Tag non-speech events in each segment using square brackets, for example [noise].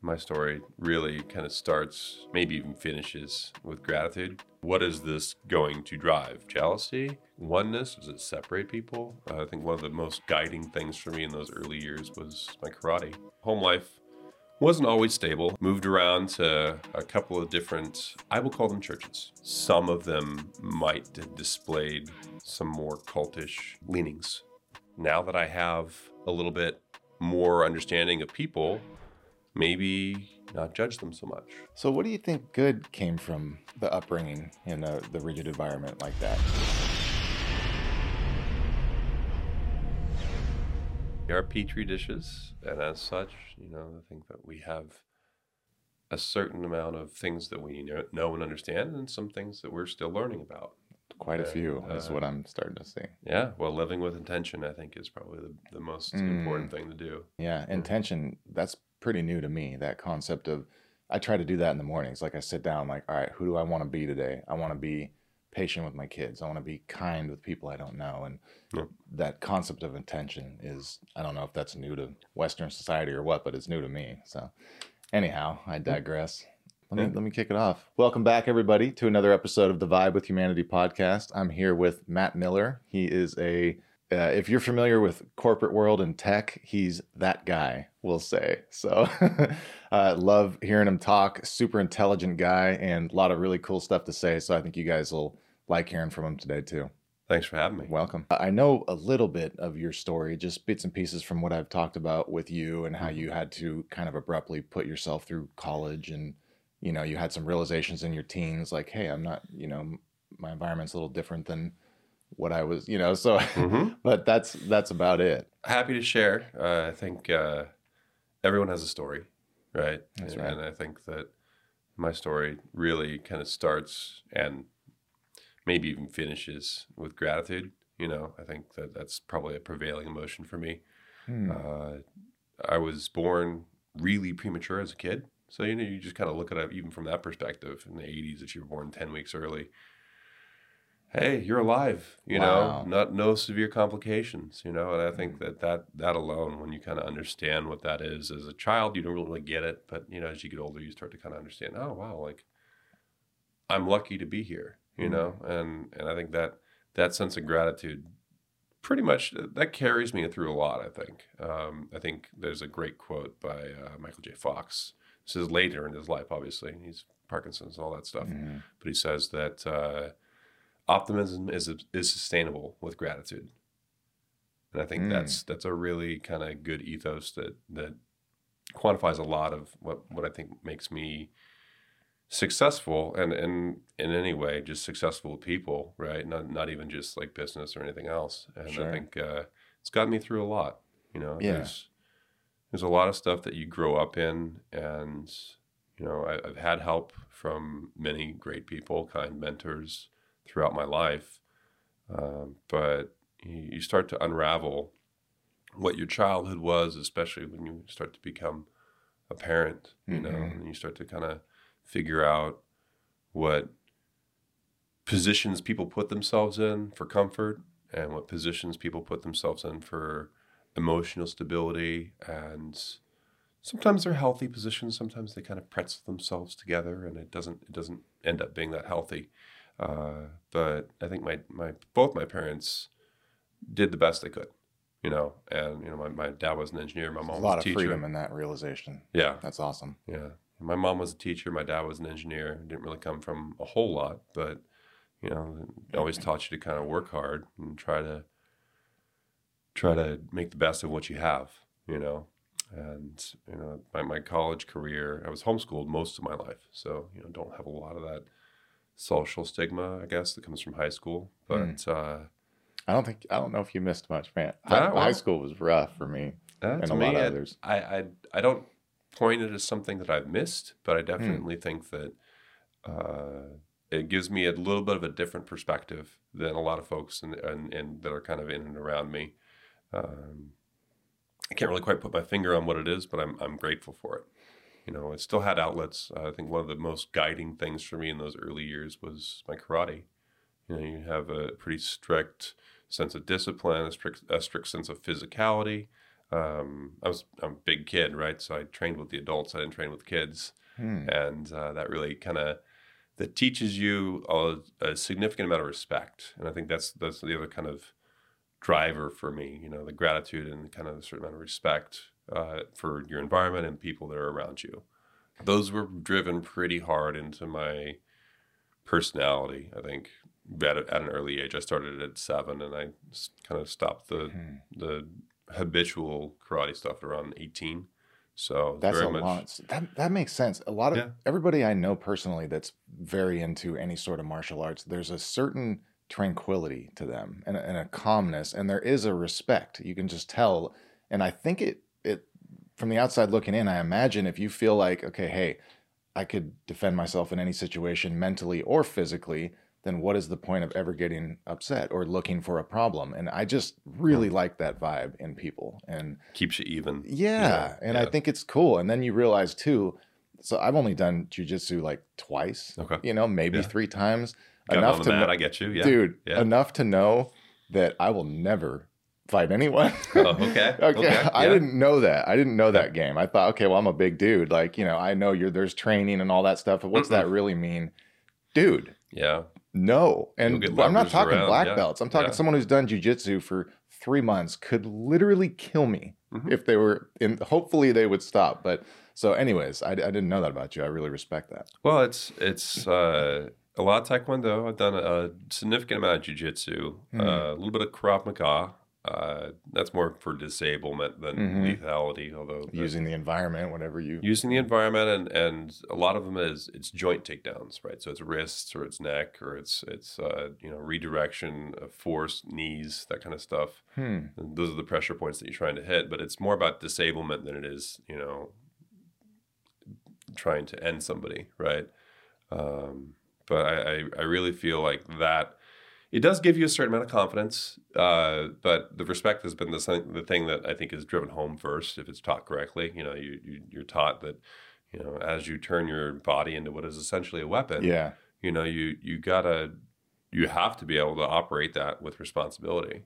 My story really kind of starts, maybe even finishes with gratitude. What is this going to drive? Jealousy? Oneness? Does it separate people? I think one of the most guiding things for me in those early years was my karate. Home life wasn't always stable. Moved around to a couple of different, I will call them churches. Some of them might have displayed some more cultish leanings. Now that I have a little bit more understanding of people, maybe not judge them so much. So, what do you think good came from the upbringing in a, the rigid environment like that? They are petri dishes, and as such, you know, I think that we have a certain amount of things that we know and understand, and some things that we're still learning about. Quite a few uh, is what I'm starting to see. Yeah, well, living with intention, I think, is probably the, the most mm. important thing to do. Yeah, intention, that's pretty new to me. That concept of, I try to do that in the mornings. Like I sit down, like, all right, who do I want to be today? I want to be patient with my kids. I want to be kind with people I don't know. And yeah. that concept of intention is, I don't know if that's new to Western society or what, but it's new to me. So, anyhow, I digress. Let me, let me kick it off. Welcome back, everybody, to another episode of the Vibe with Humanity podcast. I'm here with Matt Miller. He is a uh, if you're familiar with corporate world and tech, he's that guy, we'll say. So, [laughs] uh, love hearing him talk. Super intelligent guy and a lot of really cool stuff to say. So, I think you guys will like hearing from him today, too. Thanks for having me. Welcome. I know a little bit of your story, just bits and pieces from what I've talked about with you and how mm-hmm. you had to kind of abruptly put yourself through college and, you know, you had some realizations in your teens like, hey, I'm not, you know, my environment's a little different than what I was, you know. So, mm-hmm. [laughs] but that's that's about it. Happy to share. Uh, I think uh, everyone has a story, right? That's and, right. And I think that my story really kind of starts and maybe even finishes with gratitude. You know, I think that that's probably a prevailing emotion for me. Hmm. Uh, I was born really premature as a kid. So, you know, you just kind of look at it even from that perspective in the 80s that you were born 10 weeks early hey, you're alive, you wow. know, not no severe complications, you know, and I think that that that alone, when you kind of understand what that is as a child, you don't really get it, but you know, as you get older, you start to kind of understand. Oh, wow, like I'm lucky to be here, you mm-hmm. know, and and I think that that sense of gratitude pretty much that carries me through a lot. I think. Um, I think there's a great quote by uh, Michael J. Fox. This is later in his life, obviously. He's Parkinson's and all that stuff, mm-hmm. but he says that. Uh, optimism is is sustainable with gratitude and i think mm. that's that's a really kind of good ethos that that quantifies a lot of what what i think makes me successful and and in any way just successful people right not not even just like business or anything else and sure. i think uh, it's gotten me through a lot you know yeah. there's there's a lot of stuff that you grow up in and you know I, i've had help from many great people kind mentors throughout my life. Um, but you start to unravel what your childhood was, especially when you start to become a parent, you mm-hmm. know, and you start to kind of figure out what positions people put themselves in for comfort and what positions people put themselves in for emotional stability and sometimes they're healthy positions sometimes they kind of pretzel themselves together and it doesn't it doesn't end up being that healthy uh, but I think my, my both my parents did the best they could, you know. And you know, my, my dad was an engineer, my mom a lot was a teacher. of freedom in that realization. Yeah, that's awesome. Yeah, my mom was a teacher, my dad was an engineer. Didn't really come from a whole lot, but you know, always taught you to kind of work hard and try to try to make the best of what you have, you know. And you know, my, my college career, I was homeschooled most of my life, so you know, don't have a lot of that social stigma, I guess, that comes from high school. But mm. uh, I don't think I don't know if you missed much, man. High, well, high school was rough for me and a me, lot of others. I, I I don't point it as something that I've missed, but I hmm. definitely mm. think that uh, it gives me a little bit of a different perspective than a lot of folks and and, and that are kind of in and around me. Um, I can't really quite put my finger on what it is, but I'm I'm grateful for it you know, I still had outlets. Uh, I think one of the most guiding things for me in those early years was my karate. You know, you have a pretty strict sense of discipline, a strict, a strict sense of physicality. um, I was I'm a big kid, right? So I trained with the adults. I didn't train with kids, Hmm. and uh, that really kind of that teaches you a, a significant amount of respect. And I think that's that's the other kind of driver for me. You know, the gratitude and kind of a certain amount of respect uh, for your environment and people that are around you. Those were driven pretty hard into my personality. I think at, a- at an early age. I started at seven, and I s- kind of stopped the Hmm. the habitual karate stuff around eighteen. So That's very a much, lot. That that makes sense. A lot of Yeah. everybody I know personally that's very into any sort of martial arts, there's a certain tranquility to them and and a calmness, and there is a respect. You can just tell. And I think it it from the outside looking in, I imagine if you feel like, okay, hey, I could defend myself in any situation, mentally or physically, then what is the point of ever getting upset or looking for a problem? And I just really like that vibe in people. And keeps you even. yeah, and I think it's cool. And then you realize too. So I've only done jujitsu like twice. Okay. You know, maybe Yeah. three times. Got enough to know, I get you. Yeah. dude. Yeah. Enough to know that I will never fight anyone. [laughs] Oh, okay. okay. Okay. I didn't know that. I didn't know that game. I thought, okay, well, I'm a big dude. Like, you know, I know you're there's training and all that stuff. But what's that really mean, dude? Yeah. No, and I'm not talking around, black yeah. belts. I'm talking Yeah. someone who's done jujitsu for three months could literally kill me Mhm. if they were in. Hopefully, they would stop. But so, anyways, I, I didn't know that about you. I really respect that. Well, it's it's uh, a lot of taekwondo. I've done a significant amount of jujitsu, Hmm. uh, a little bit of krav maga. Uh, that's more for disablement than Mhm. lethality. Although the- Using the environment, whatever you. using the environment and and a lot of them is it's joint takedowns right so it's wrists or it's neck or it's it's uh, you know redirection of force knees that kind of stuff Hmm. those are the pressure points that you're trying to hit but it's more about disablement than it is you know trying to end somebody right um, but I, I i really feel like that it does give you a certain amount of confidence, uh, but the respect has been the thing, the thing that I think is driven home first. If it's taught correctly, you know, you, you you're taught that, you know, as you turn your body into what is essentially a weapon, Yeah. you know, you you gotta, you have to be able to operate that with responsibility,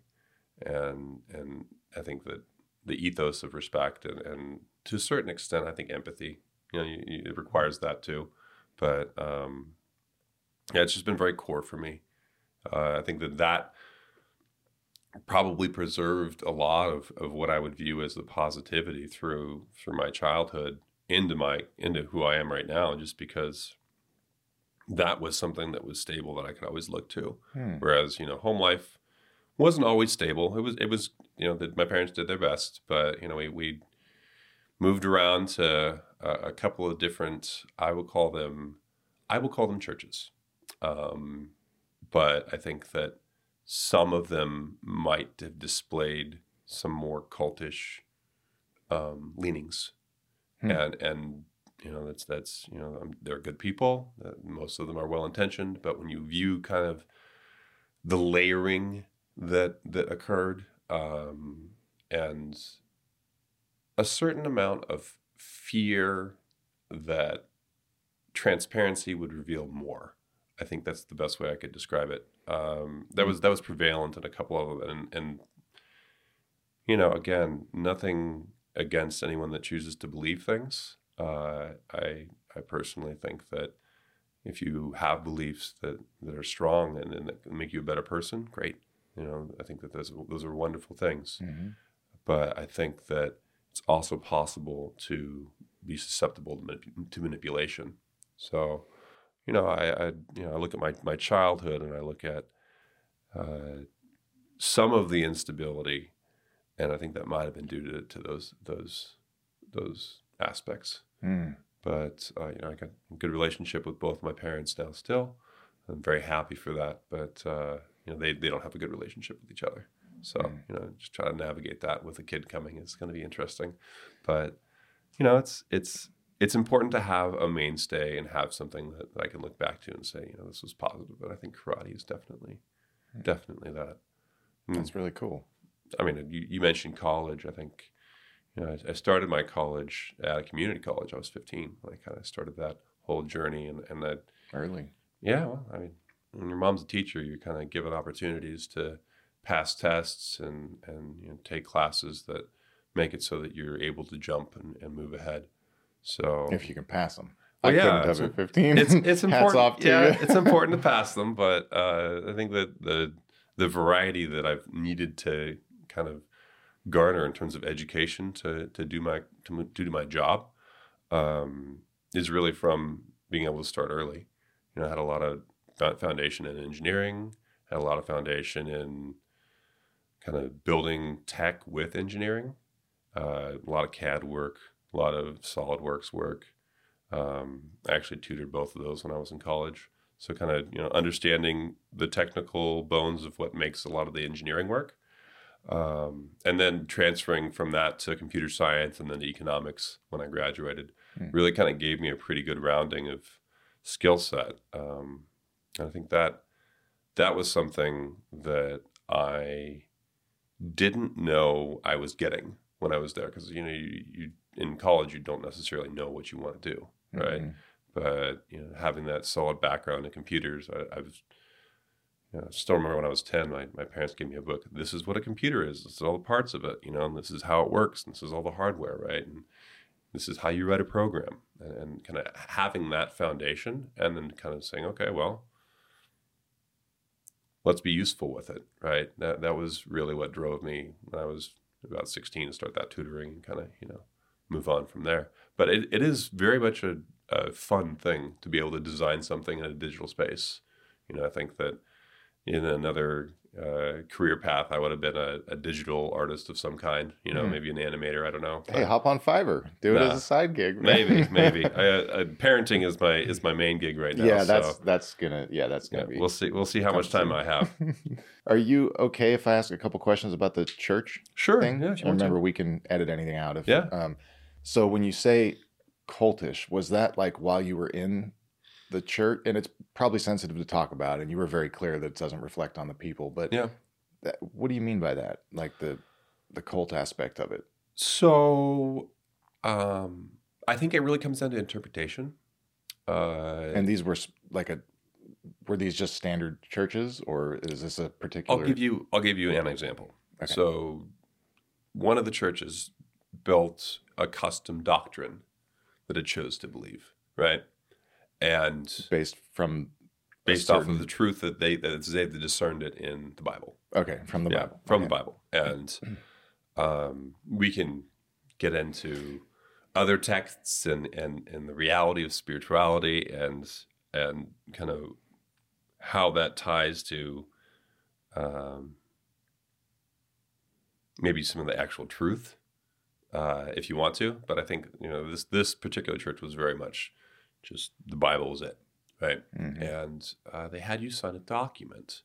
and and I think that the ethos of respect and, and to a certain extent, I think empathy, you know, you, you, it requires that too, but um, yeah, it's just been very core for me. Uh, I think that that probably preserved a lot of, of what I would view as the positivity through through my childhood into my into who I am right now, just because that was something that was stable that I could always look to. Hmm. Whereas you know, home life wasn't always stable. It was it was you know that my parents did their best, but you know we we moved around to a, a couple of different. I will call them I will call them churches. Um, but I think that some of them might have displayed some more cultish um, leanings, Hmm. and and you know that's that's you know um, they're good people. Uh, most of them are well intentioned, but when you view kind of the layering that that occurred um, and a certain amount of fear that transparency would reveal more. I think that's the best way I could describe it. Um, that was that was prevalent in a couple of them, and, and you know, again, nothing against anyone that chooses to believe things. Uh, I I personally think that if you have beliefs that, that are strong and, and that make you a better person, great. You know, I think that those those are wonderful things. Mhm. But I think that it's also possible to be susceptible to, manip- to manipulation. So, you know, I, I you know I look at my my childhood and I look at uh, some of the instability, and I think that might have been due to, to those those those aspects. Hmm. But uh, you know, I got a good relationship with both my parents now. Still, I'm very happy for that. But uh, you know, they they don't have a good relationship with each other. So Mm. you know, just try to navigate that with a kid coming is going to be interesting. But you know, it's it's it's important to have a mainstay and have something that, I can look back to and say, you know, this was positive. But I think karate is definitely Mm. definitely that. Mm. That's really cool. I mean, you, you mentioned college. I think, you know, I, I started my college at a community college. I was 15 when I kind of started that whole journey. And, and that, Early. yeah, well, I mean, when your mom's a teacher, you're kind of given opportunities to pass tests and, and, you know, take classes that make it so that you're able to jump and, and move ahead. So if you can pass them. Well, I yeah, couldn't it's- have a 15. it's [laughs] it's Hats important. off to yeah, you. it's important to [laughs] pass them, but uh, I think that the the variety that I've needed to kind of garner in terms of education to to do my to do my job um, is really from being able to start early. You know, I had a lot of foundation in engineering, had a lot of foundation in kind of building tech with engineering, uh, a lot of CAD work, a lot of SolidWorks work. Um, I actually tutored both of those when I was in college. So kind of you know understanding the technical bones of what makes a lot of the engineering work, um, and then transferring from that to computer science and then to economics when I graduated, Hmm. really kind of gave me a pretty good rounding of skill set. Um, and I think that that was something that I didn't know I was getting when I was there because you know you, you in college you don't necessarily know what you want to do right? Mhm. but you know having that solid background in computers I, I was you know, I still remember when I was 10 my, my parents gave me a book this is what a computer is. This is all the parts of it you know and this is how it works and this is all the hardware right? And this is how you write a program. And, and kind of having that foundation and then kind of saying okay well let's be useful with it right? That that was really what drove me when I was about 16 to start that tutoring and kind of you know move on from there but it, it is very much a, a fun thing to be able to design something in a digital space you know I think that in another uh, career path I would have been a, a digital artist of some kind you know Hmm. maybe an animator I don't know Hey, hop on Fiverr. Do it as a side gig. [laughs] maybe maybe I, uh, parenting is my is my main gig right now yeah, that's so, that's gonna yeah, that's gonna be. we'll see we'll see how much time I have [laughs] Are you okay if I ask a couple questions about the church sure thing? yeah want. Remember, we can edit anything out. If, Yeah. Um, so when you say cultish, was that like while you were in the church? And it's probably sensitive to talk about, and you were very clear that it doesn't reflect on the people. But Yeah. that, what do you mean by that? Like the the cult aspect of it? So, um, I think it really comes down to interpretation. Uh, And these were like a were these just standard churches, or is this a particular? I'll give you I'll give you an example. Okay. So, one of the churches built a custom doctrine that it chose to believe, right? And based from based off of the truth that they that they discerned it in the Bible. okay from the yeah, Bible from Okay. the Bible, and um, we can get into other texts and, and and the reality of spirituality and and kind of how that ties to um, maybe some of the actual truth, uh, if you want to. But I think you know this this particular church was very much just the Bible was it, right? Mhm. and uh, they had you sign a document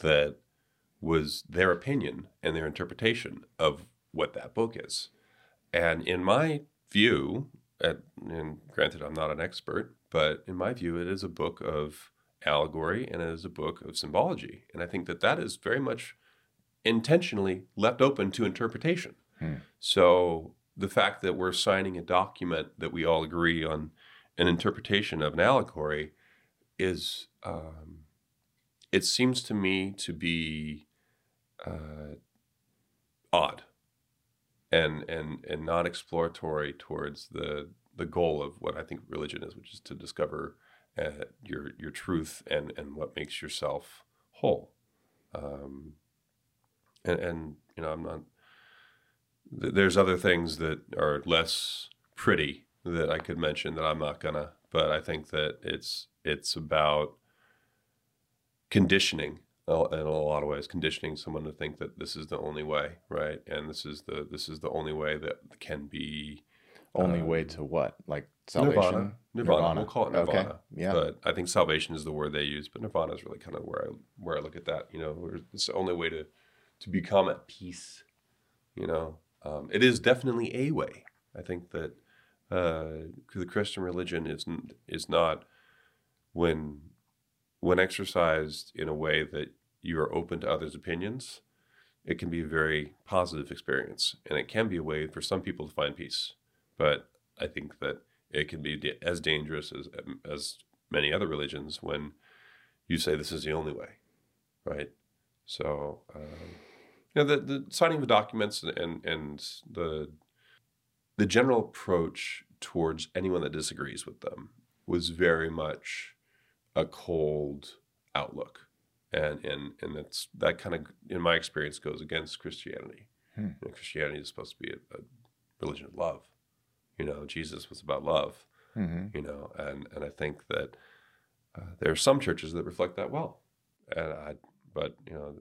that was their opinion and their interpretation of what that book is. And in my view, at, and granted, I'm not an expert, but in my view, it is a book of allegory and it is a book of symbology. And I think that that is very much intentionally left open to interpretation. Hmm. So the fact that we're signing a document that we all agree on an interpretation of an allegory is um, it seems to me to be uh, odd and and and not exploratory towards the the goal of what I think religion is, which is to discover uh, your your truth and and what makes yourself whole. Um, and, and you know, I'm not. Th- There's other things that are less pretty that I could mention that I'm not gonna. But I think that it's it's about conditioning in a lot of ways, conditioning someone to think that this is the only way, right? And this is the this is the only way that can be only um, way to what like salvation Nirvana. Nirvana. We'll call it Nirvana. okay yeah But I think salvation is the word they use. But Nirvana is really kind of where I where I look at that. You know, it's the only way to to become at peace. You know, um, it is definitely a way. I think that uh, the Christian religion is is not when when exercised in a way that you are open to others' opinions. It can be a very positive experience, and it can be a way for some people to find peace. But I think that it can be as dangerous as as many other religions when you say this is the only way, right? So um, you know, the, the signing of the documents and and the the general approach towards anyone that disagrees with them was very much a cold outlook, and and and that's that kind of in my experience goes against Christianity. Hmm. You know, Christianity is supposed to be a, a religion of love. You know, Jesus was about love. hmm You know, and and I think that uh, there are some churches that reflect that well, and I, but you know,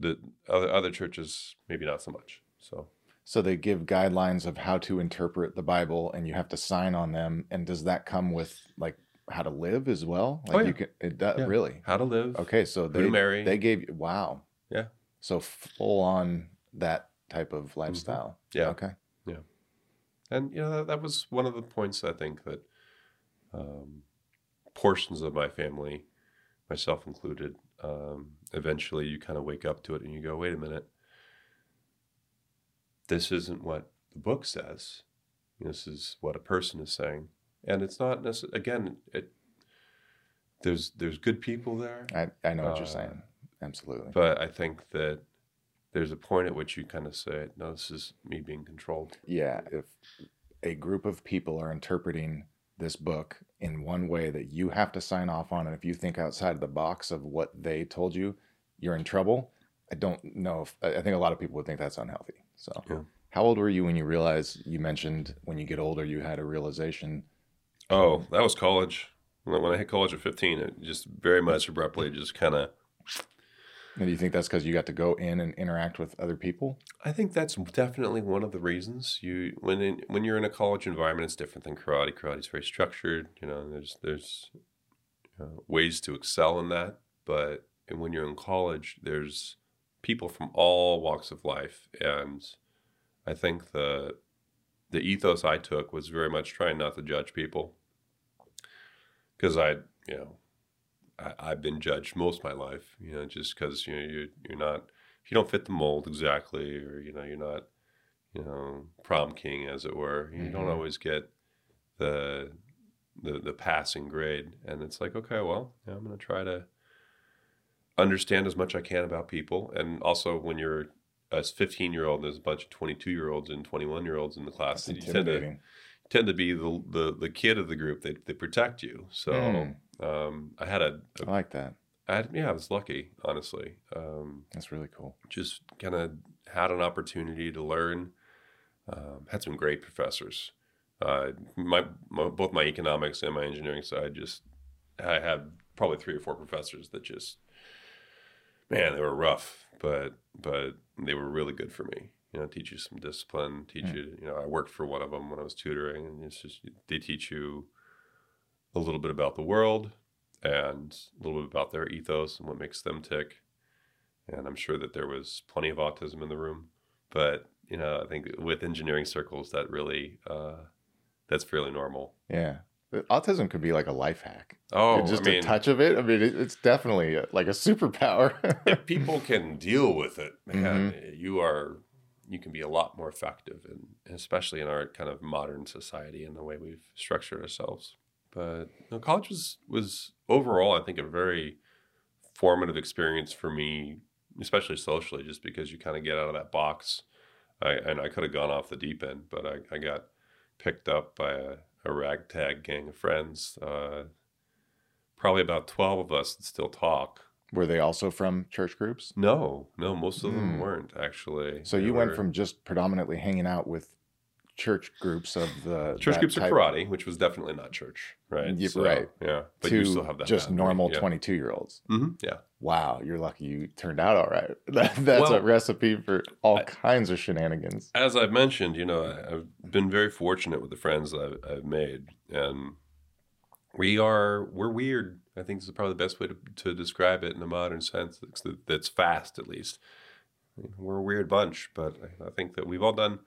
the other other churches maybe not so much. So So they give guidelines of how to interpret the Bible, and you have to sign on them. And does that come with like how to live as well? Like Oh, yeah. you can it does Yeah. really. how to live? Okay, so they marry? they gave you wow. Yeah. So full on that type of lifestyle. Mm-hmm. Yeah. Okay. And you know that, that was one of the points I think that um, portions of my family, myself included, um, eventually you kind of wake up to it and you go, wait a minute, this isn't what the book says. This is what a person is saying, and it's not necessarily. Again, it there's there's good people there, I, I know what you're Uh, saying. Absolutely. but I think that there's a point at which you kind of say, no, this is me being controlled. Yeah, if a group of people are interpreting this book in one way that you have to sign off on, and if you think outside of the box of what they told you, you're in trouble. I don't know if I think a lot of people would think that's unhealthy. So, Yeah. how old were you when you realized you mentioned when you get older you had a realization? Oh, that was college. When when I hit college at 15, it just very much abruptly just kind of. And do you think that's because you got to go in and interact with other people? I think that's definitely one of the reasons you when in, when you're in a college environment, it's different than karate. Karate is very structured. You know, there's there's uh, ways to excel in that, but when you're in college, there's people from all walks of life, and I think the the ethos I took was very much trying not to judge people because I, you know, I, I've been judged most of my life, you know, just because you know you you're not you don't fit the mold exactly, or you know you're not, you know, prom king as it were, you don't Mhm. always get the the the passing grade, and it's like okay, well, yeah, I'm going to try to understand as much I can about people, and also when you're a 15 year old, there's a bunch of 22 year olds and 21 year olds in the class. That's and you tend to tend to be the the, the kid of the group. They they protect you. So Mm. Um, I had a, I like that. I had, yeah, I was lucky, honestly. Um, That's really cool. just kind of had an opportunity to learn. Um, had some great professors. Uh, my, my both my economics and my engineering side just I had probably three or four professors that just man they were rough, but but they were really good for me. You know, teach you some discipline. Teach Mm. you. You know, I worked for one of them when I was tutoring, and it's just they teach you a little bit about the world and a little bit about their ethos and what makes them tick and I'm sure that there was plenty of autism in the room. But you know, I think with engineering circles, that really uh, that's fairly normal. Yeah. Autism could be like a life hack. Oh, just I mean, a touch of it. I mean, it, it's definitely a, like a superpower. if [laughs] people can deal with it, man, you are you can be a lot more effective, and especially in our kind of modern society and the way we've structured ourselves. But you know, college was was overall, I think, a very formative experience for me, especially socially, just because you kind of get out of that box. I, and I could have gone off the deep end, but I, I got picked up by a, a ragtag gang of friends. Uh, probably about 12 of us that still talk. Were they also from church groups? No, no, most of them Hmm. weren't actually. So They you went from just predominantly hanging out with church groups of the church that groups of type karate, which was definitely not church, right? Yeah, right. Yeah, but to you still have that. just normal yeah. 22 year olds. Mhm, Yeah, Wow, you're lucky you turned out all right. [laughs] That, that's a recipe for all I- kinds of shenanigans. as I've mentioned, you know, I- I've been very fortunate with the friends that I've, I've made, and we are we're weird. I think this is probably the best way to, to describe it in a modern sense. That's fast, at least. We're a weird bunch, but I think that we've all done.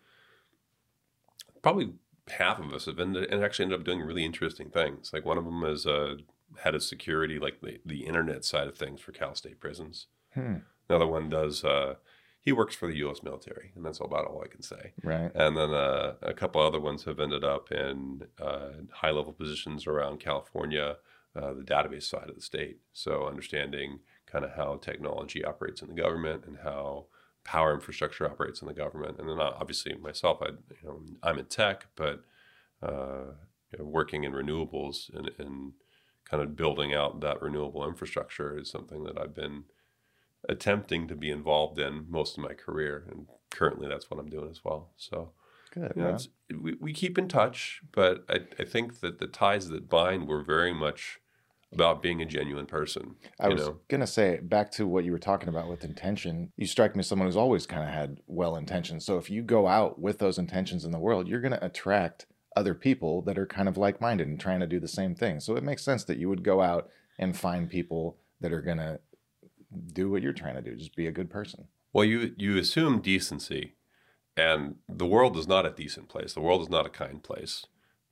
Probably half of us have ended, and actually ended up doing really interesting things. Like one of them is uh, head of security, like the, the internet side of things for Cal State prisons. Hmm, Another one does. Uh, he works for the U.S. military, and that's about all I can say. right. And then uh, a couple other ones have ended up in uh, high level positions around California, uh, the database side of the state. So understanding kind of how technology operates in the government and how power infrastructure operates in the government. And then obviously myself, I you know I'm in tech, but uh, you know, working in renewables and, and kind of building out that renewable infrastructure is something that I've been attempting to be involved in most of my career, and currently that's what I'm doing as well. So. Good. You know, we, we keep in touch, but I, I think that the ties that bind were very much about being a genuine person. I was know? gonna say back to what you were talking about with intention. You strike me as someone who's always kind of had well intentions. So if you go out with those intentions in the world, you're gonna attract other people that are kind of like minded and trying to do the same thing. So it makes sense that you would go out and find people that are gonna do what you're trying to do. Just be a good person. Well, you you assume decency, and the world is not a decent place. The world is not a kind place.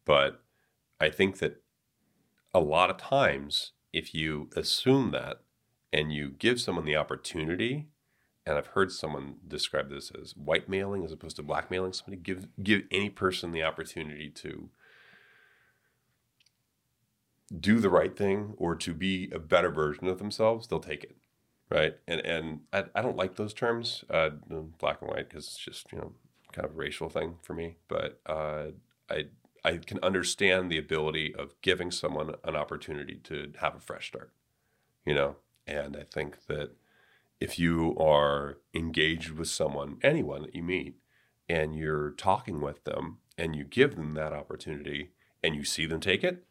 But I think that a lot of times, if you assume that and you give someone the opportunity, and I've heard someone describe this as white mailing as opposed to blackmailing somebody, give give any person the opportunity to do the right thing or to be a better version of themselves, they'll take it. Right. And and I, I don't like those terms, uh, black and white, because it's just, you know, kind of a racial thing for me. But uh, I I can understand the ability of giving someone an opportunity to have a fresh start, you know. And I think that if you are engaged with someone, anyone that you meet, and you're talking with them, and you give them that opportunity, and you see them take it,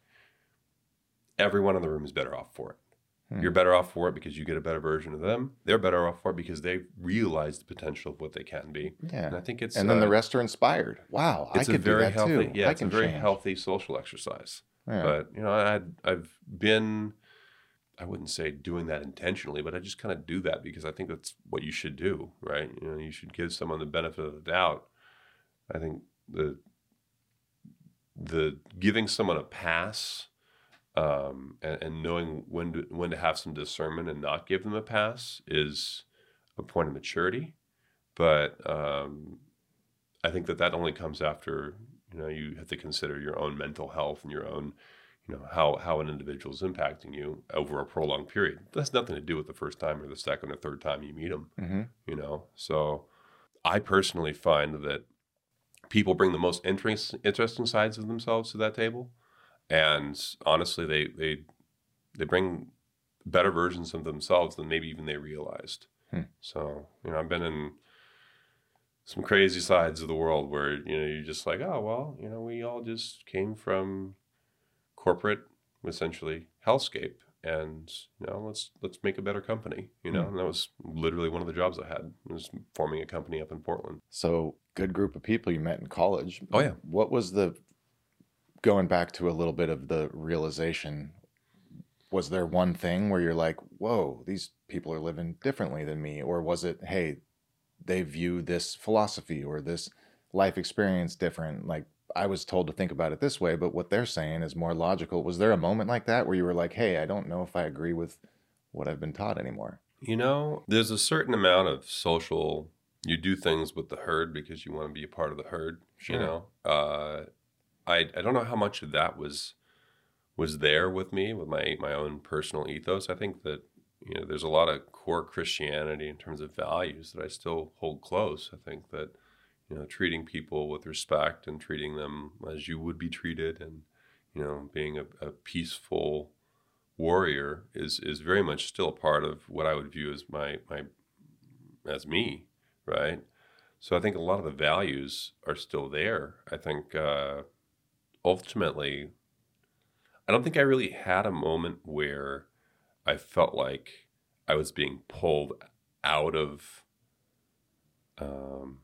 everyone in the room is better off for it. Hmm. You're better off for it because you get a better version of them. They're better off for it because they realize the potential of what they can be. Yeah, and I think it's and then uh, the rest are inspired. Wow, I could very do that healthy, too. yeah, I it's a very change. healthy social exercise. Yeah. But you know, I I've been, I wouldn't say doing that intentionally, but I just kind of do that because I think that's what you should do, right? You know, you should give someone the benefit of the doubt. I think the the giving someone a pass um, and, and knowing when to when to have some discernment and not give them a pass is a point of maturity. But um, I think that that only comes after you know you have to consider your own mental health and your own you know how how an individual is impacting you over a prolonged period. That's nothing to do with the first time or the second or third time you meet them. hmm You know, so I personally find that people bring the most interest, interesting sides of themselves to that table, and honestly, they they they bring better versions of themselves than maybe even they realized. Hmm. So you know, I've been in some crazy sides of the world where you know you're just like, oh well, you know, we all just came from corporate, essentially hellscape, and you know, let's let's make a better company. You know, Hmm. and that was literally one of the jobs I had was forming a company up in Portland. So good group of people you met in college. Oh, yeah. What was the going back to a little bit of the realization? Was there one thing where you're like, "Whoa, these people are living differently than me," or was it, "Hey, they view this philosophy or this life experience different"? Like I was told to think about it this way, but what they're saying is more logical. Was there a moment like that where you were like, "Hey, I don't know if I agree with what I've been taught anymore"? You know, there's a certain amount of social. You do things with the herd because you want to be a part of the herd. Sure. You know, uh, I I don't know how much of that was was there with me with my my own personal ethos. I think that you know there's a lot of core Christianity in terms of values that I still hold close. I think that you know treating people with respect and treating them as you would be treated, and you know being a, a peaceful warrior is is very much still a part of what I would view as my my as me, right? So I think a lot of the values are still there. I think uh, ultimately, I don't think I really had a moment where I felt like I was being pulled out of um,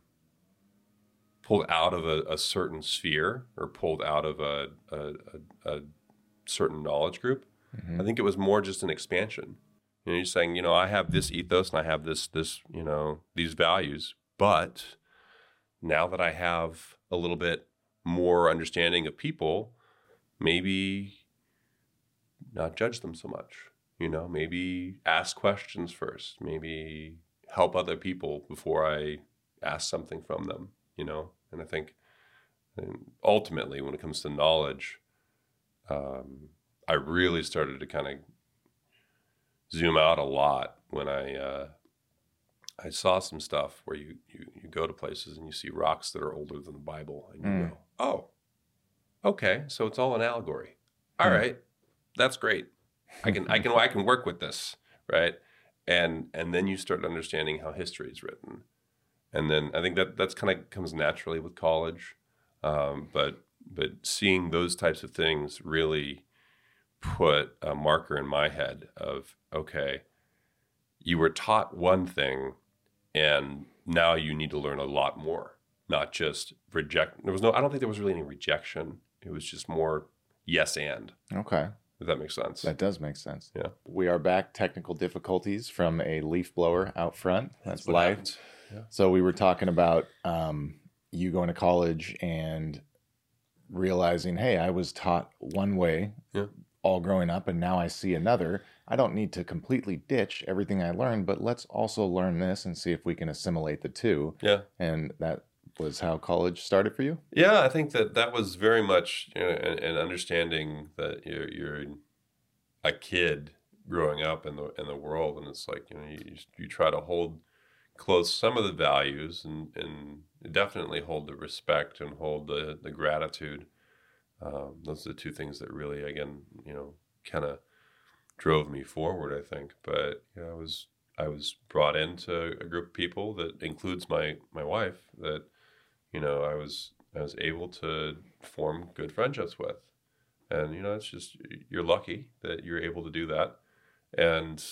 pulled out of a, a certain sphere or pulled out of a, a, a, certain knowledge group. Mhm. I think it was more just an expansion. You know, you're saying, you know, I have this ethos and I have this, this, you know, these values, but now that I have a little bit more understanding of people, maybe not judge them so much. You know, maybe ask questions first. Maybe help other people before I ask something from them. You know, and I think and ultimately, when it comes to knowledge, um, I really started to kind of zoom out a lot when I uh, I saw some stuff where you, you you go to places and you see rocks that are older than the Bible, and you Mm. go, "Oh, okay, so it's all an allegory. All Hmm. right, that's great. I can I can I can work with this, right?" And and then you start understanding how history is written, and then I think that that's kind of comes naturally with college, um, but but seeing those types of things really put a marker in my head of okay, you were taught one thing, and now you need to learn a lot more, not just reject. There was no. I don't think there was really any rejection. It was just more yes and. Okay. If that makes sense. That does make sense. Yeah. We are back. Technical difficulties from a leaf blower out front. That's, what life. happens. So we were talking about um, you going to college and realizing, hey, I was taught one way Yeah. all growing up, and now I see another. I don't need to completely ditch everything I learned, but let's also learn this and see if we can assimilate the two. Yeah. And that was how college started for you. Yeah, I think that that was very much you know, an, an understanding that you're, you're a kid growing up in the in the world, and it's like you know you, you try to hold close some of the values and and definitely hold the respect and hold the the gratitude. Um, those are the two things that really, again, you know, kind of drove me forward. I think, but you know, I was I was brought into a group of people that includes my my wife that you know I was I was able to form good friendships with, and you know it's just you're lucky that you're able to do that, and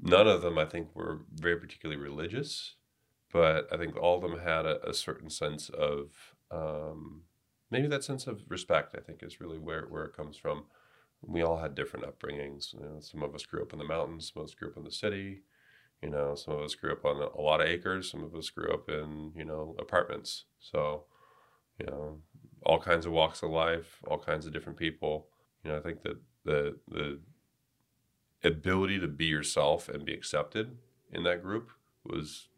none of them I think were very particularly religious, but I think all of them had a, a certain sense of um, maybe that sense of respect. I think is really where where it comes from. We all had different upbringings. You know, some of us grew up in the mountains, us grew up in the city. You know, some of us grew up on a lot of acres. Some of us grew up in you know apartments. So, you know, all kinds of walks of life, all kinds of different people. You know, I think that the the ability to be yourself and be accepted in that group was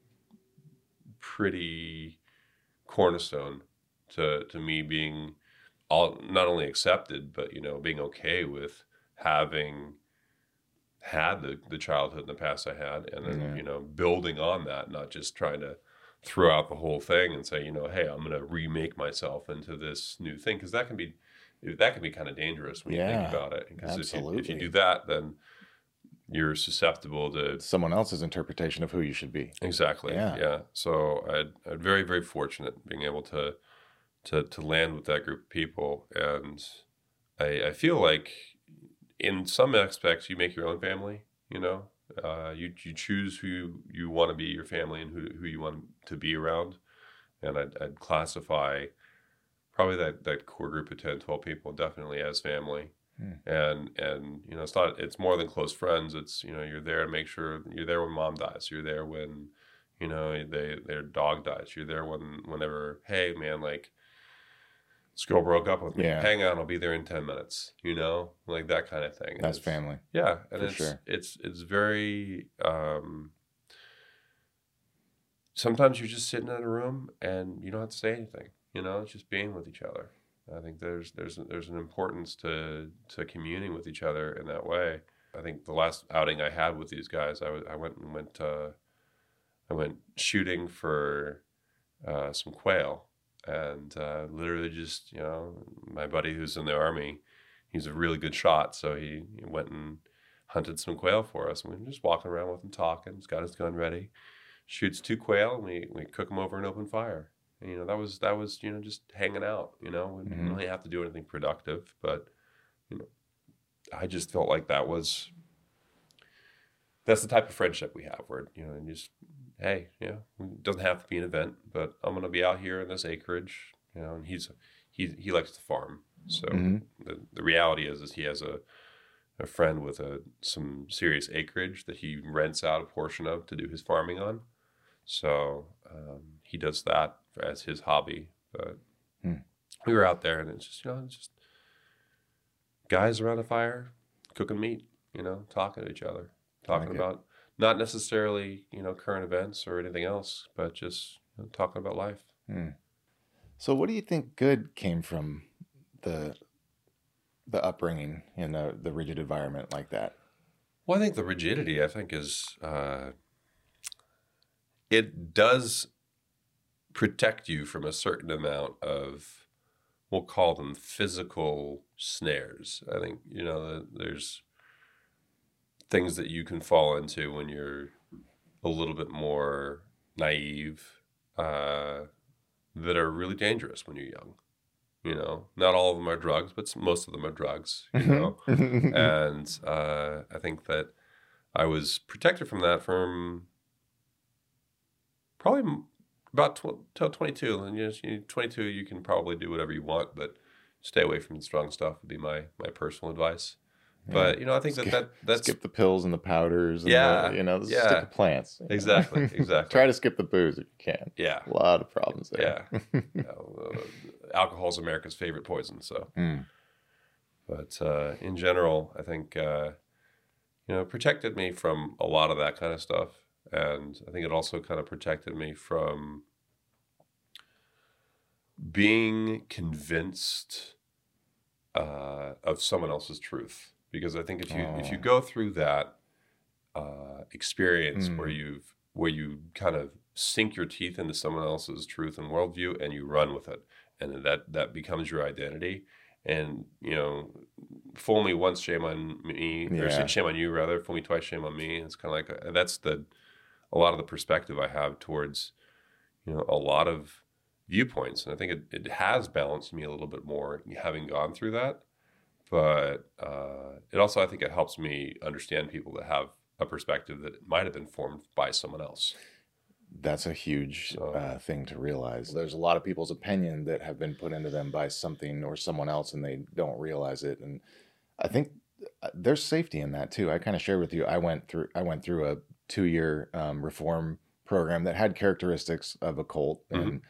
pretty cornerstone to to me being all not only accepted but you know being okay with having had the, the childhood in the past I had and then Yeah. you know building on that not just trying to throw out the whole thing and say you know hey I'm going to remake myself into this new thing because that can be that can be kind of dangerous when you think about it because if you, if you do that then you're susceptible to Someone else's interpretation of who you should be. Exactly. Yeah. Yeah. So I, I'm very, very fortunate being able to, to, to land with that group of people, and I, I feel like, in some aspects, you make your own family. You know, uh, you you choose who you, want to be your family and who who you want to be around, and I'd, I'd classify probably that that core group of 10, 12 people definitely as family. Hmm. And and you know it's not it's more than close friends. It's you know you're there to make sure you're there when mom dies. You're there when you know they their dog dies. You're there when whenever hey man like this girl broke up with me. Yeah. Hang on, I'll be there in ten minutes. You know like that kind of thing. And That's family. Yeah, and it's sure. it's it's very. Um, sometimes you're just sitting in a room and you don't have to say anything. You know, it's just being with each other. I think there's there's there's an importance to to communing with each other in that way. I think the last outing I had with these guys, I was I went and went uh, I went shooting for uh, some quail, and uh, literally just you know my buddy who's in the army, he's a really good shot, so he, he went and hunted some quail for us, and we were just walking around with him talking. He's got his gun ready, shoots two quail, and we we cook them over an open fire. And, you know that was that was you know just hanging out. You know, we didn't Mhm. really have to do anything productive, but you know, I just felt like that was that's the type of friendship we have where you know and just hey you know it doesn't have to be an event but i'm going to be out here in this acreage you know and he's he he likes to farm so Mhm. the, the reality is is he has a a friend with a some serious acreage that he rents out a portion of to do his farming on so um, he does that as his hobby but Hmm. we were out there and it's just you know it's just guys around a fire cooking meat you know talking to each other talking like about not necessarily you know current events or anything else but just you know, talking about life Hmm. So, what do you think good came from the the upbringing in the, the rigid environment like that? well i think the rigidity i think is uh, it does protect you from a certain amount of we'll call them physical snares. I think you know there's things that you can fall into when you're a little bit more naive uh, that are really dangerous when you're young. You know, not all of them are drugs, but most of them are drugs. You know, [laughs] and uh, I think that I was protected from that from probably about tw- till 22. And you know, 22, you can probably do whatever you want, but stay away from the strong stuff would be my my personal advice. But you know, I think skip, that that that's skip the pills and the powders. And Yeah, the, you know, yeah. stick to plants. exactly [laughs] exactly. Try to skip the booze if you can. yeah, A lot of problems there. yeah. [laughs] You know, uh, alcohol's America's favorite poison. So, Mm. but uh, in general, I think uh, you know protected me from a lot of that kind of stuff, and I think it also kind of protected me from being convinced uh, of someone else's truth. Because I think if you if you Oh. go through that uh, experience where Mm. you've where you kind of sink your teeth into someone else's truth and worldview and you run with it, and that that becomes your identity. And you know, fool me once, shame on me, or Yeah. shame on you rather. Fool me twice, shame on me. It's kind of like a, that's the a lot of the perspective I have towards you know a lot of viewpoints, and I think it, it has balanced me a little bit more having gone through that. But uh, it also, I think, it helps me understand people that have a perspective that might have been formed by someone else. That's a huge So- uh, thing to realize. There's a lot of people's opinion that have been put into them by something or someone else, and they don't realize it. And I think uh, there's safety in that too. I kind of shared with you. I went through. I went through a two year um, reform program that had characteristics of a cult, and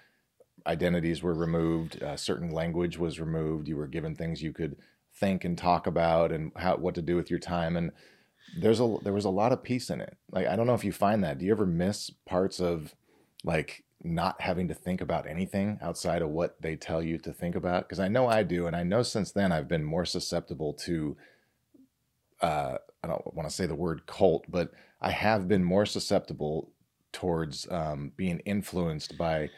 identities were removed. Uh, certain language was removed. You were given things you could think and talk about, and how what to do with your time. And there's a there was a lot of peace in it. Like I don't know if you find that. Do you ever miss parts of like not having to think about anything outside of what they tell you to think about? Because I know I do, and I know since then I've been more susceptible to. Uh, I don't want to say the word cult, but I have been more susceptible towards um, being influenced by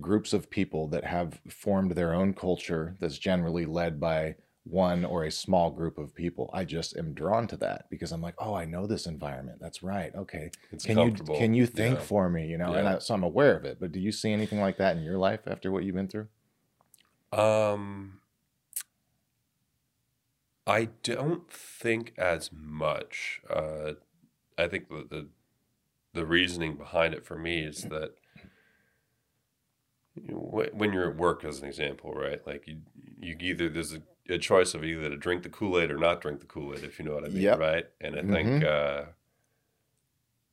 groups of people that have formed their own culture that's generally led by one or a small group of people. I just am drawn to that because I'm like, oh, I know this environment. That's right. Okay, It's can you can you think Yeah. for me? You know, and I, so I'm aware of it. But do you see anything like that in your life after what you've been through? Um, I don't think as much. Uh, I think the, the the reasoning behind it for me is that know, wh- when you're at work, as an example, right? Like you, you either there's a, a choice of either to drink the Kool Aid or not drink the Kool Aid, if you know what I mean, Yep. right? And I think uh,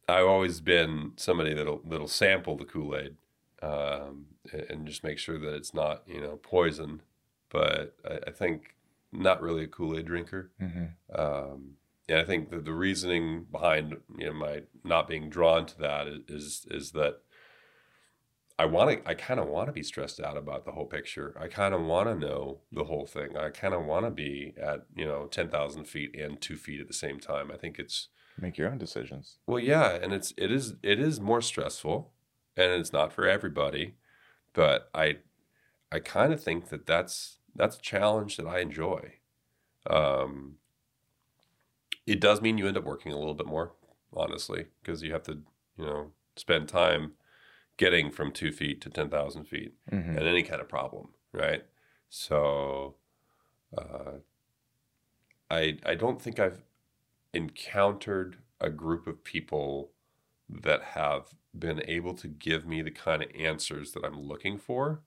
I've always been somebody that'll that'll sample the Kool Aid um, and, and just make sure that it's not you know poison. But I, I think not really a Kool Aid drinker. Mm-hmm. Um, and I think that the reasoning behind you know my not being drawn to that is is, is that I want to I kind of want to be stressed out about the whole picture. I kind of want to know the whole thing. I kind of want to be at you know ten thousand feet and two feet at the same time. I think it's Make your own decisions. well, yeah, and it's it is it is more stressful, and it's not for everybody. But I I kind of think that that's that's a challenge that I enjoy. Um, it does mean you end up working a little bit more, honestly, because you have to you know spend time getting from two feet to ten thousand feet Mhm. and any kind of problem, right? So, uh, I I don't think I've encountered a group of people that have been able to give me the kind of answers that I'm looking for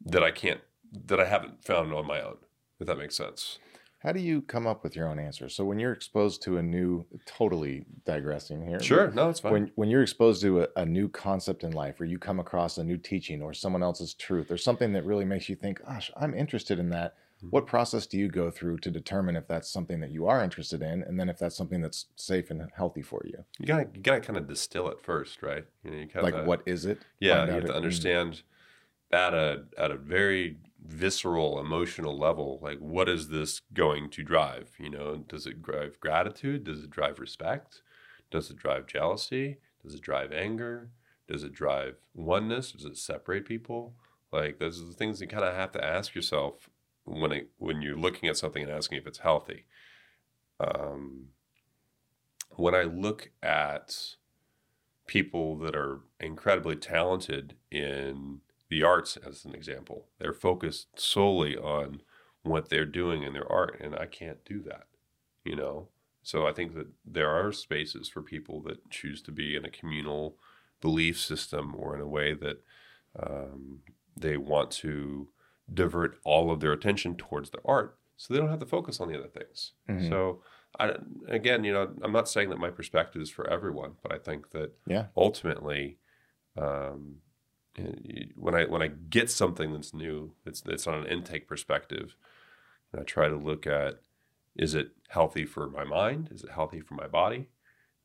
that I can't that I haven't found on my own. If that makes sense. How do you come up with your own answers? So when you're exposed to a new, totally digressing here. Sure, no, it's fine. When when you're exposed to a, a new concept in life, or you come across a new teaching, or someone else's truth, or something that really makes you think, "Gosh, I'm interested in that." Mhm. What process do you go through to determine if that's something that you are interested in, and then if that's something that's safe and healthy for you? you gotta you gotta kind of distill it first, right? You know, you kinda, Like, what is it? Yeah, you have to mm. understand at a at a very visceral, emotional level. Like, what is this going to drive? You know, does it drive gratitude? Does it drive respect? Does it drive jealousy? Does it drive anger? Does it drive oneness? Does it separate people? Like those are the things you kind of have to ask yourself when it, when you're looking at something and asking if it's healthy. Um, when I look at people that are incredibly talented in the arts, as an example, they're focused solely on what they're doing in their art, and I can't do that, you know. So I think that there are spaces for people that choose to be in a communal belief system or in a way that um, they want to divert all of their attention towards the art so they don't have to focus on the other things. Mm-hmm. So I, again, you know, I'm not saying that my perspective is for everyone, but I think that yeah. ultimately, um, when I when I get something that's new, it's it's on an intake perspective, I try to look at is it healthy for my mind? Is it healthy for my body?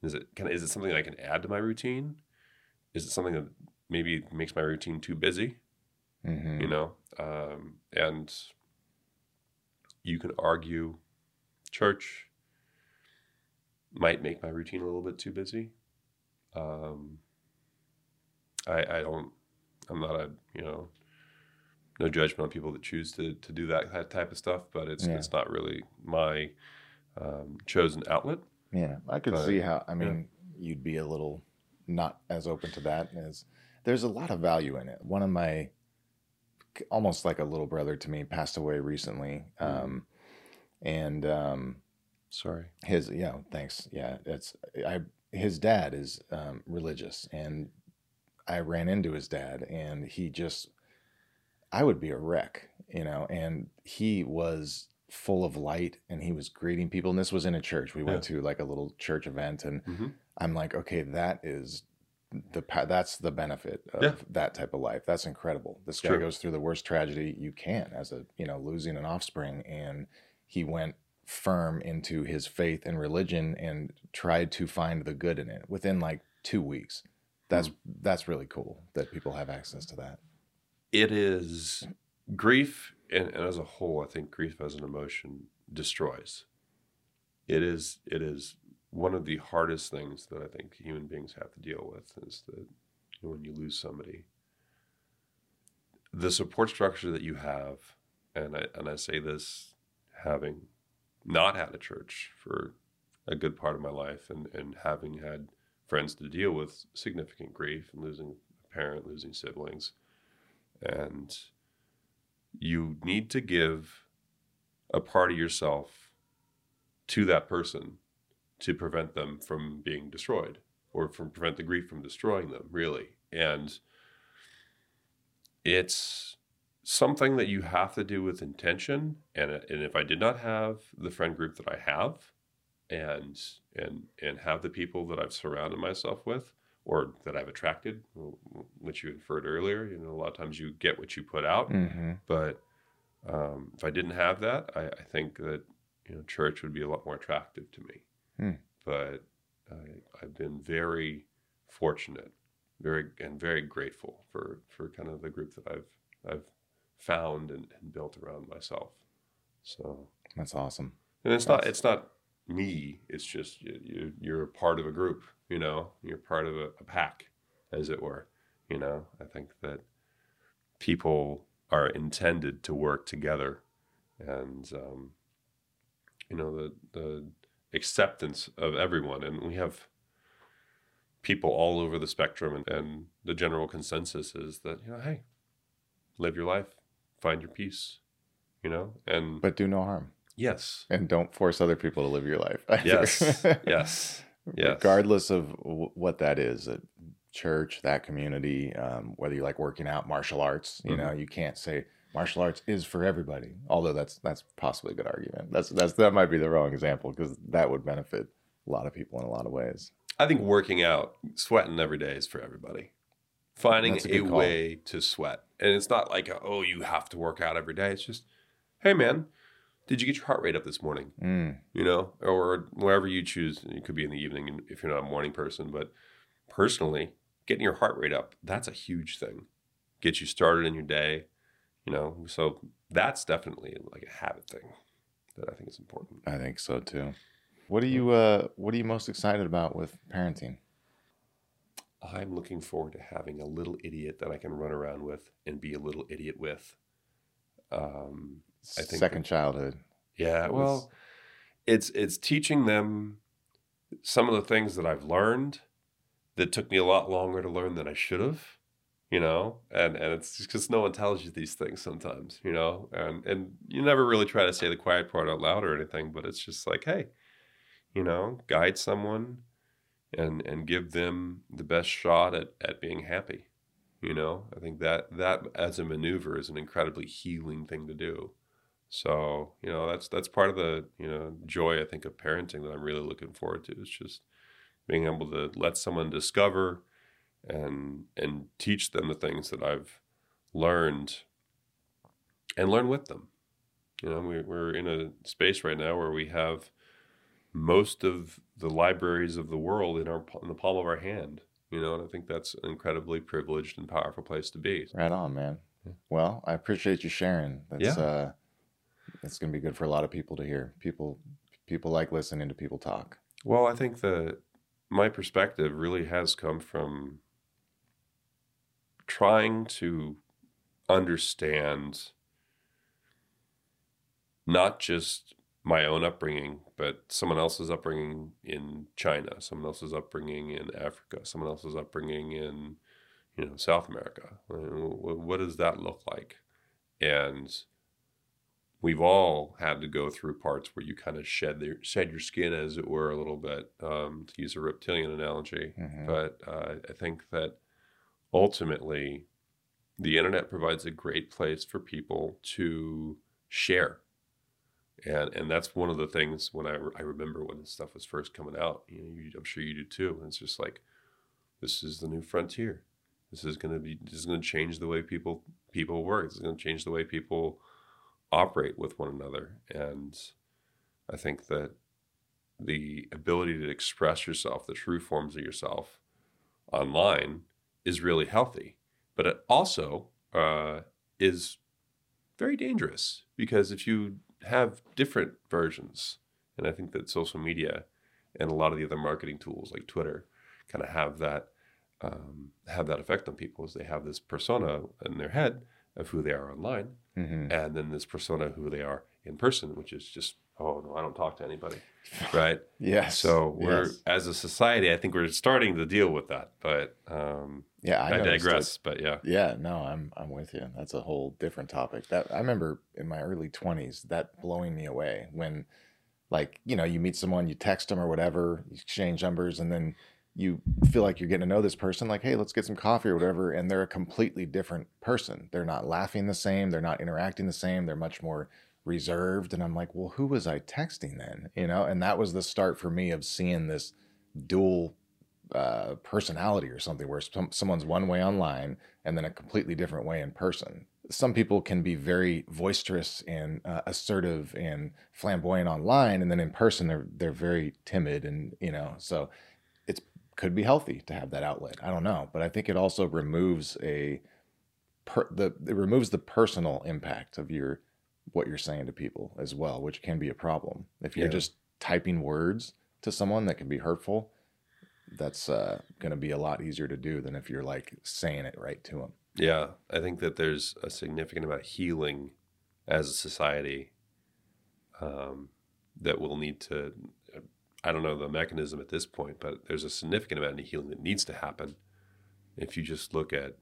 Is it can is it something I can add to my routine? Is it something that maybe makes my routine too busy? Mm-hmm. You know, um, and you can argue church might make my routine a little bit too busy. Um, I, I don't, I'm not a, you know, no judgment on people that choose to, to do that, that type of stuff, but it's, yeah. it's not really my um, chosen outlet. Yeah. I could but, see how, I mean, yeah. you'd be a little not as open to that as there's a lot of value in it. One of my, almost like a little brother to me passed away recently. Mm. Um, and, um, Sorry. His yeah, thanks. Yeah, it's I. His dad is um, religious, and I ran into his dad, and he just, I would be a wreck, you know, and he was full of light, and he was greeting people, and this was in a church. We yeah. went to like a little church event, and mm-hmm. I'm like, okay, that is the that's the benefit of yeah. that type of life. That's incredible. This guy goes through the worst tragedy you can as a you know losing an offspring, and he went firm into his faith and religion and tried to find the good in it within like two weeks. That's that's really cool that people have access to that. It is grief, and, and as a whole, I think grief as an emotion destroys. It is it is one of the hardest things that I think human beings have to deal with is that when you lose somebody, the support structure that you have, and I and I say this having not had a church for a good part of my life and, and having had friends to deal with significant grief and losing a parent, losing siblings. And you need to give a part of yourself to that person to prevent them from being destroyed or from prevent the grief from destroying them, really. And it's something that you have to do with intention. And, and if I did not have the friend group that I have and, and, and have the people that I've surrounded myself with or that I've attracted, which you inferred earlier, you know, a lot of times you get what you put out. Mm-hmm. But um, if I didn't have that, I, I, think that, you know, church would be a lot more attractive to me. Mm. But I, I've been very fortunate very and very grateful for for kind of the group that I've I've found and, and built around myself. So that's awesome. And it's that's... not it's not me. It's just you, you're a part of a group. You know, you're part of a, a pack, as it were. You know, I think that people are intended to work together, and um, you know the the acceptance of everyone, and we have people all over the spectrum, and, and the general consensus is that you know, hey, live your life, find your peace, you know, and but do no harm. Yes. And don't force other people to live your life. Either. Yes. [laughs] yes. Yes. Regardless of w- what that is, a church, that community, um, whether you like working out, martial arts, you mm-hmm. know, you can't say martial arts is for everybody. Although that's that's possibly a good argument. That's that's that might be the wrong example because that would benefit a lot of people in a lot of ways. I think working out, sweating every day is for everybody finding a, a way to sweat. And it's not like, a, oh, you have to work out every day. It's just, hey, man, did you get your heart rate up this morning? Mm. You know, or wherever you choose. It could be in the evening if you're not a morning person. But personally, getting your heart rate up, that's a huge thing. Get you started in your day, you know. So that's definitely like a habit thing that I think is important. I think so too. What are you uh what are you most excited about with parenting? I'm looking forward to having a little idiot that I can run around with and be a little idiot with. Um, I think second that, childhood. Yeah, it well, was... it's it's teaching them some of the things that I've learned that took me a lot longer to learn than I should have. You know, and and it's just because no one tells you these things sometimes. You know, and and you never really try to say the quiet part out loud or anything, but it's just like, hey, you know, guide someone and and give them the best shot at, at being happy. You know, I think that that as a maneuver is an incredibly healing thing to do. So, you know, that's that's part of the, you know, joy I think of parenting that I'm really looking forward to. It's just being able to let someone discover and and teach them the things that I've learned and learn with them. You know, we, we're in a space right now where we have most of the libraries of the world in our in the palm of our hand. You know, and I think that's an incredibly privileged and powerful place to be. Right on, man. Well, I appreciate you sharing. That's yeah. uh it's going to be good for a lot of people to hear. People people like listening to people talk. Well, I think that my perspective really has come from trying to understand not just my own upbringing, but someone else's upbringing in China, someone else's upbringing in Africa, someone else's upbringing in you know South America. Uh, what does that look like? And we've all had to go through parts where you kind of shed their, shed your skin, as it were, a little bit, um, to use a reptilian analogy. Mm-hmm. But uh, I think that ultimately, the internet provides a great place for people to share and and that's one of the things when I, I remember when this stuff was first coming out you know you, i'm sure you do too and it's just like this is the new frontier this is going to be this is going to change the way people people work this is going to change the way people operate with one another and i think that the ability to express yourself the true forms of yourself online is really healthy but it also uh, is very dangerous because if you have different versions. And I think that social media and a lot of the other marketing tools like Twitter kind of have that um, have that effect on people as they have this persona in their head of who they are online, mm-hmm. and then this persona who they are in person, which is just oh no, I don't talk to anybody, right? [laughs] yes. So we're yes. as a society, I think we're starting to deal with that, but um, yeah, I, I digress. It. But yeah, yeah, no, I'm I'm with you. That's a whole different topic. That I remember in my early 20s, that blowing me away when, like, you know, you meet someone, you text them or whatever, you exchange numbers, and then you feel like you're getting to know this person like hey let's get some coffee or whatever and they're a completely different person. They're not laughing the same they're not interacting the same they're much more reserved and i'm like well who was i texting then? You know and that was the start for me of seeing this dual uh, personality or something where some, someone's one way online and then a completely different way in person. Some people can be very boisterous and uh, assertive and flamboyant online and then in person they're they're very timid and you know so could be healthy to have that outlet i don't know but i think it also removes a per, the it removes the personal impact of your what you're saying to people as well, which can be a problem. If you're yeah. just typing words to someone that can be hurtful, that's uh, going to be a lot easier to do than if you're like saying it right to them. Yeah, I think that there's a significant amount of healing as a society um, that will need to. I don't know the mechanism at this point, but there's a significant amount of healing that needs to happen. If you just look at,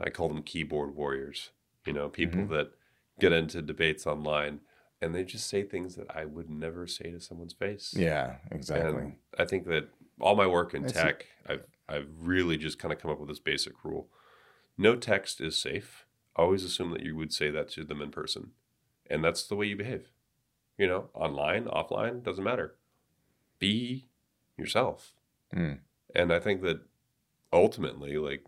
I call them keyboard warriors. You know, people mm-hmm. that get into debates online and they just say things that I would never say to someone's face. Yeah, exactly. And I think that all my work in tech, I've I've really just kind of come up with this basic rule: no text is safe. Always assume that you would say that to them in person, and that's the way you behave. You know, online, offline, doesn't matter. Be yourself. Mm. And I think that ultimately, like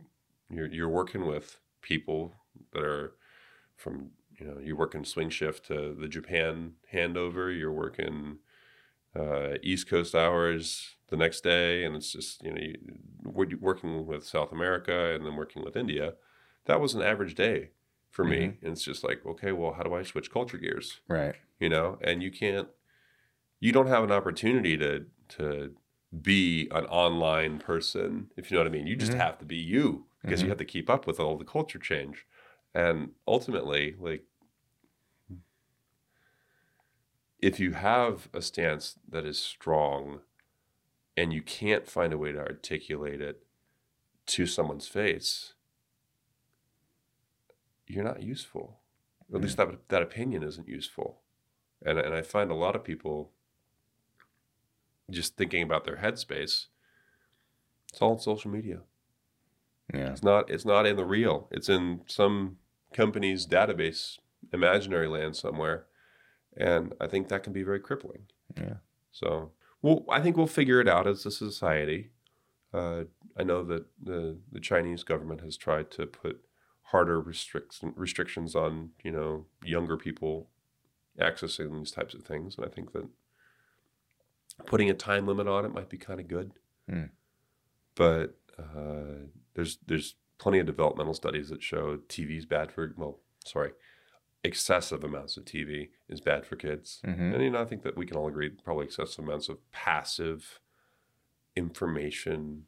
you're you're working with people that are from you know you work in swing shift to the Japan handover. You're working uh, East Coast hours the next day, and it's just you know you, we're working with South America and then working with India. That was an average day for mm-hmm. me, and it's just like okay, well, how do I switch culture gears? Right. You know, and you can't, you don't have an opportunity to to be an online person, if you know what I mean. You just Mhm. have to be you because Mhm. you have to keep up with all the culture change. And ultimately, like, if you have a stance that is strong and you can't find a way to articulate it to someone's face, you're not useful. Or at least that that opinion isn't useful. And and I find a lot of people just thinking about their headspace. It's all on social media. Yeah. It's not it's not in the real. It's in some company's database, imaginary land somewhere. And I think that can be very crippling. Yeah. So, well, I think we'll figure it out as a society. Uh, I know that the the Chinese government has tried to put harder restriction restrictions on you know younger people accessing these types of things, and I think that putting a time limit on it might be kind of good. Hmm. But uh, there's there's plenty of developmental studies that show TV is bad for well, sorry, excessive amounts of TV is bad for kids. hmm And you know, I think that we can all agree probably excessive amounts of passive information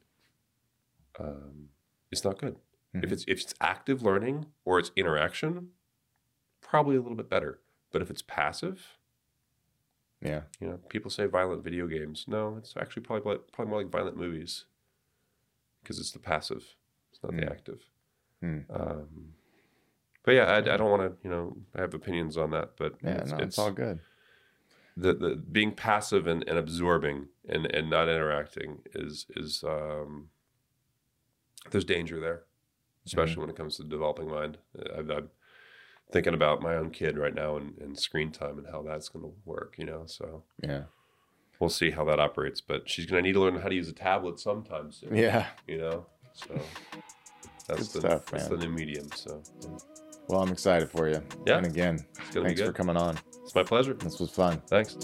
um, is not good. If Mhm. it's if it's active learning or it's interaction, probably a little bit better. But if it's passive, Yeah. you know, people say violent video games. No, it's actually probably probably more like violent movies because it's the passive, it's not the Mm. active. Mm. Um, but yeah, I, I don't want to, you know, I have opinions on that, but Yeah. it's, no, it's it's all good. the, the being passive and, and absorbing and, and not interacting is is um, there's danger there, especially when it comes to the developing mind. I, I'm thinking about my own kid right now and, and screen time and how that's going to work. You know, so Yeah. we'll see how that operates. But she's going to need to learn how to use a tablet sometime soon. Yeah. You know, so that's Good the stuff, that's man. the new medium. So Well, I'm excited for you. Yeah. And again, it's going to be thanks for coming on. It's my pleasure. This was fun. Thanks.